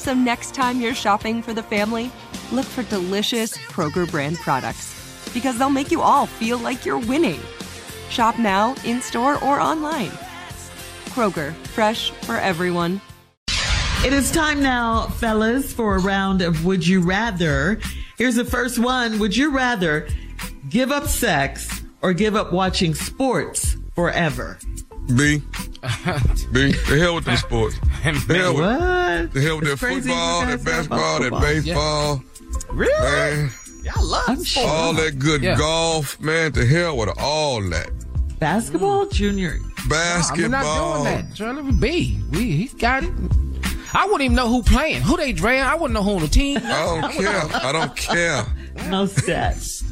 So next time you're shopping for the family, look for delicious Kroger brand products because they'll make you all feel like you're winning. Shop now, in store, or online. Kroger, fresh for everyone. It is time now, fellas, for a round of Would You Rather. Here's the first one. Would you rather give up sex or give up watching sports forever? B. B. The hell with them sports. The hell with, What? the hell with that It's crazy football, you that guys basketball, about that football. baseball. Really? Man, Y'all love I'm sports. sure. all that good Yeah. golf, man. To hell with all that. Basketball, mm. junior. Basketball. I'm not doing that. Charlie B. We he's got it. I wouldn't even know who playing. Who they draft. I wouldn't know who on the team. I don't care. I don't care. No stats.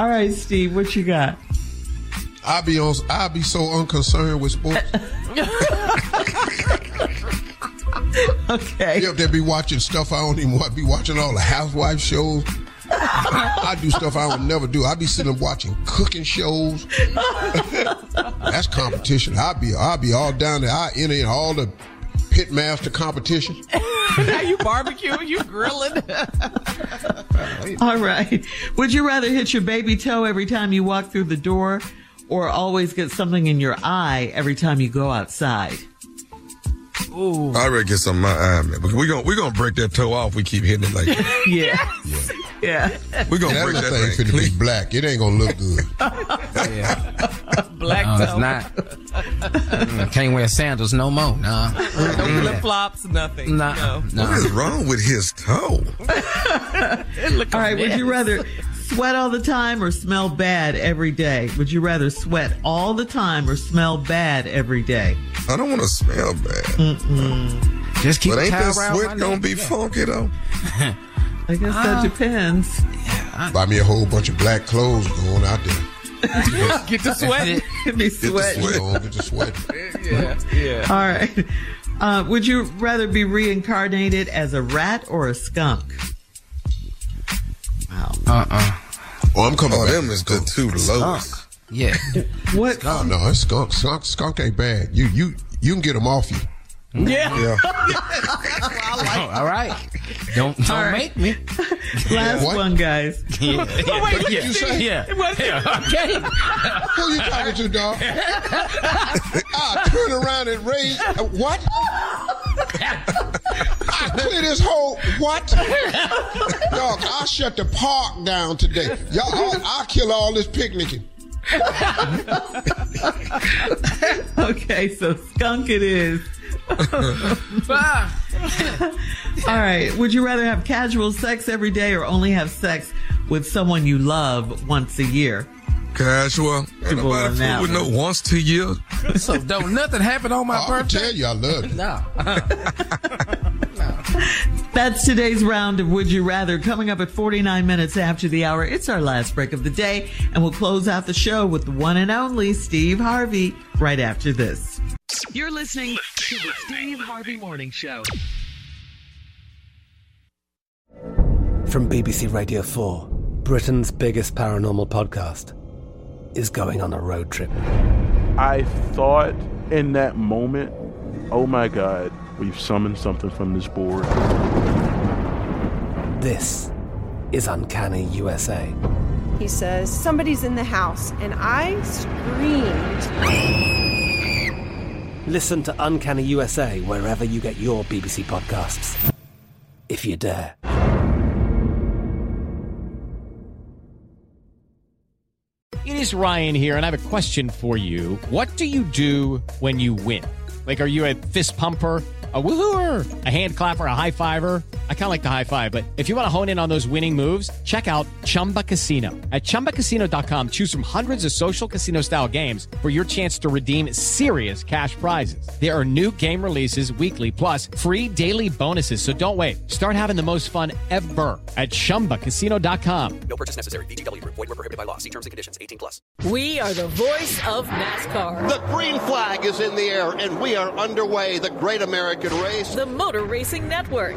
All right, Steve, what you got? I'll be on. I be so unconcerned with sports. Okay. You up there be watching stuff I don't even want. Be watching all the housewife shows. I do stuff I would never do. I be sitting up watching cooking shows. That's competition. I be I be all down there. I enter in all the pitmaster competition. now you barbecue, you grilling. All right. Would you rather hit your baby toe every time you walk through the door or always get something in your eye every time you go outside? I ready to get some in my eye, man. We're gonna we gonna break that toe off. We keep hitting it like that. Yeah. Yeah. We're gonna break little that thing thing finna be black. It ain't gonna look good. Black no, it's not. Mm, Can't wear sandals no more. Nah. No flip flops, nothing. Nah. No. nah. What is wrong with his toe? All right. Would you rather sweat all the time or smell bad every day? Would you rather sweat all the time or smell bad every day? I don't want to smell bad. Just keep But ain't that sweat gonna be funky though? I guess that depends. Buy me a whole bunch of black clothes going out there. Get the sweat. It'd be Get the sweat. On, get the sweat. yeah, yeah. All right. Uh, would you rather be reincarnated as a rat or a skunk? Wow. Uh-uh. Oh, I'm coming Oh, back. them is the two lowest. Yeah. What? Oh no, it's skunk. Skunk, skunk ain't bad. You you you can get them off you. Yeah. Yeah. Oh, all right. Don't don't All right. make me. Last What? one, guys. Yeah. What did you say? Yeah. yeah. Okay. Who you talking to, dog? I turn around and raise. Uh, what? I clear this whole what? Dog, I shut the park down today. Y'all, I'll, I'll kill all this picnicking. Okay, so skunk it is. All right. Would you rather have casual sex every day or only have sex with someone you love once a year? Casual. Ain't People nobody on that fool with no once two years. So don't nothing happen on my I can birthday. tell you I love it. No. That's today's round of Would You Rather. Coming up at 49 minutes after the hour, it's our last break of the day, and we'll close out the show with the one and only Steve Harvey right after this. You're listening to the Steve Harvey Morning Show. From BBC Radio 4, Britain's biggest paranormal podcast is going on a road trip. I thought in that moment, oh my God, we've summoned something from this board. This is Uncanny USA. He says, Somebody's in the house. And I screamed. Listen to Uncanny USA wherever you get your BBC podcasts, if you dare. It is Ryan here, and I have a question for you. What do you do when you win? Like, are you a fist pumper? A woohooer, a hand clapper, a high fiver. I kind of like the high five, but if you want to hone in on those winning moves, check out Chumba Casino. At chumbacasino.com, choose from hundreds of social casino style games for your chance to redeem serious cash prizes. There are new game releases weekly, plus free daily bonuses. So don't wait. Start having the most fun ever at chumbacasino.com. No purchase necessary. VGW Group. Void were prohibited by law. See terms and conditions. 18 plus. We are the voice of NASCAR. The green flag is in the air, and we are underway. The great American race. The Motor Racing Network.